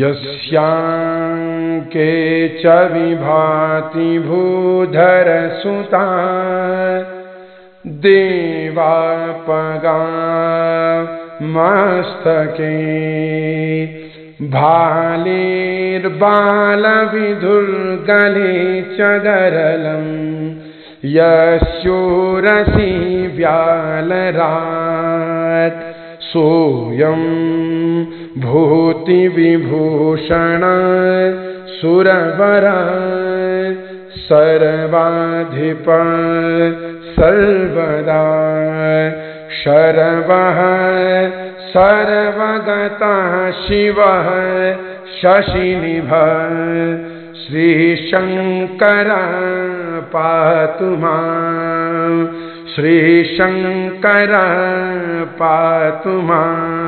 यस्याङ्के च विभाति भूधरसुता देवापगा मस्तके भालेर्बालविधुर्गले च गरलम् यस्योरसि व्यालराट् सोऽयं भूतिविभूषण सुरवरा सर्वाधिप सर्वदा शरवः सर्वगतः शिवः शशिनिभ श्रीशङ्कर पातु माँ। श्रीशङ्कर पातु माम्